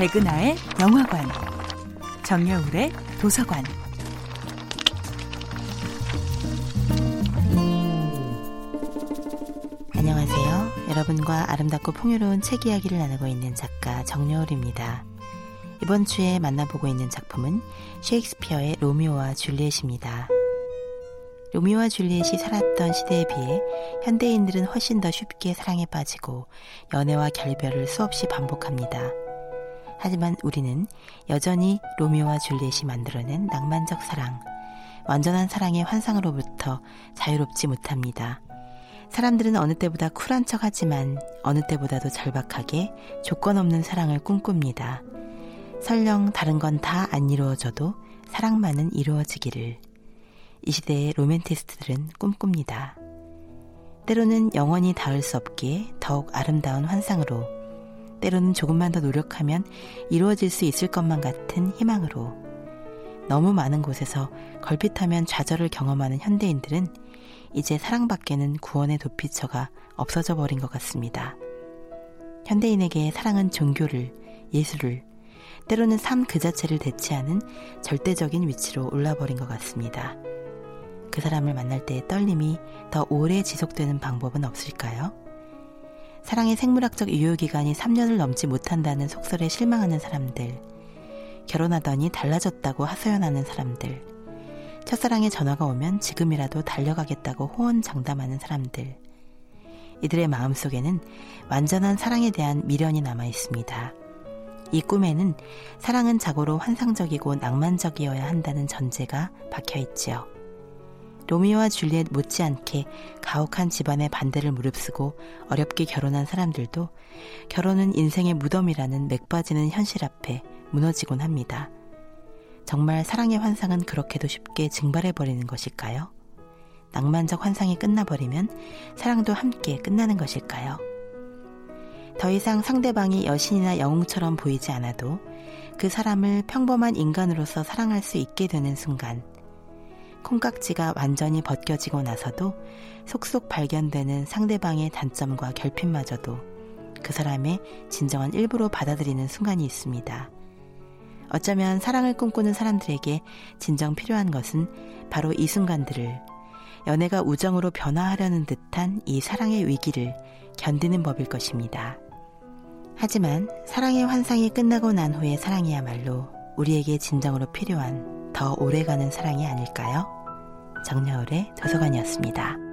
백은하의 영화관, 정여울의 도서관. 안녕하세요. 여러분과 아름답고 풍요로운 책 이야기를 나누고 있는 작가 정여울입니다. 이번 주에 만나보고 있는 작품은 셰익스피어의 로미오와 줄리엣입니다. 로미오와 줄리엣이 살았던 시대에 비해 현대인들은 훨씬 더 쉽게 사랑에 빠지고 연애와 결별을 수없이 반복합니다. 하지만 우리는 여전히 로미오와 줄리엣이 만들어낸 낭만적 사랑, 완전한 사랑의 환상으로부터 자유롭지 못합니다. 사람들은 어느 때보다 쿨한 척 하지만 어느 때보다도 절박하게 조건 없는 사랑을 꿈꿉니다. 설령 다른 건 다 안 이루어져도 사랑만은 이루어지기를. 이 시대의 로맨티스트들은 꿈꿉니다. 때로는 영원히 닿을 수 없기에 더욱 아름다운 환상으로, 때로는 조금만 더 노력하면 이루어질 수 있을 것만 같은 희망으로, 너무 많은 곳에서 걸핏하면 좌절을 경험하는 현대인들은 이제 사랑밖에는 구원의 도피처가 없어져 버린 것 같습니다. 현대인에게 사랑은 종교를, 예술을, 때로는 삶 그 자체를 대체하는 절대적인 위치로 올라버린 것 같습니다. 그 사람을 만날 때의 떨림이 더 오래 지속되는 방법은 없을까요? 사랑의 생물학적 유효기간이 3년을 넘지 못한다는 속설에 실망하는 사람들, 결혼하더니 달라졌다고 하소연하는 사람들, 첫사랑의 전화가 오면 지금이라도 달려가겠다고 호언장담하는 사람들, 이들의 마음 속에는 완전한 사랑에 대한 미련이 남아 있습니다. 이 꿈에는 사랑은 자고로 환상적이고 낭만적이어야 한다는 전제가 박혀 있지요. 로미오와 줄리엣 못지않게 가혹한 집안의 반대를 무릅쓰고 어렵게 결혼한 사람들도 결혼은 인생의 무덤이라는 맥빠지는 현실 앞에 무너지곤 합니다. 정말 사랑의 환상은 그렇게도 쉽게 증발해버리는 것일까요? 낭만적 환상이 끝나버리면 사랑도 함께 끝나는 것일까요? 더 이상 상대방이 여신이나 영웅처럼 보이지 않아도 그 사람을 평범한 인간으로서 사랑할 수 있게 되는 순간, 콩깍지가 완전히 벗겨지고 나서도 속속 발견되는 상대방의 단점과 결핍마저도 그 사람의 진정한 일부로 받아들이는 순간이 있습니다. 어쩌면 사랑을 꿈꾸는 사람들에게 진정 필요한 것은 바로 이 순간들을 연애가 우정으로 변화하려는 듯한 이 사랑의 위기를 견디는 법일 것입니다. 하지만 사랑의 환상이 끝나고 난 후의 사랑이야말로 우리에게 진정으로 필요한 더 오래가는 사랑이 아닐까요? 정여울의 도서관이었습니다.